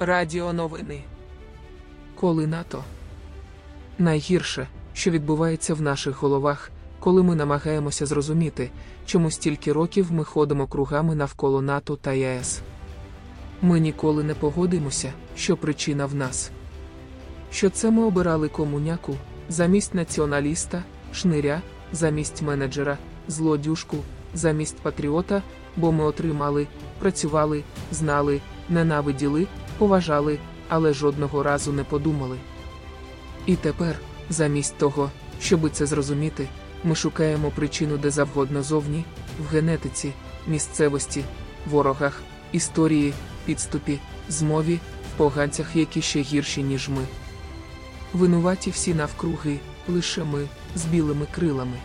Радіо новини. Коли НАТО. Найгірше, що відбувається в наших головах, коли ми намагаємося зрозуміти, чому стільки років ми ходимо кругами навколо НАТО та ЄС. Ми ніколи не погодимося, що причина в нас. Що це ми обирали комуняку замість націоналіста, шниря, замість менеджера, злодюшку, замість патріота, бо ми отримали, працювали, знали, ненавиділи, поважали, але жодного разу не подумали. І тепер, замість того, щоби це зрозуміти, ми шукаємо причину де завгодно зовні, в генетиці, місцевості, ворогах, історії, підступі, змові, в поганцях, які ще гірші, ніж ми. Винуваті всі навкруги, лише ми, з білими крилами.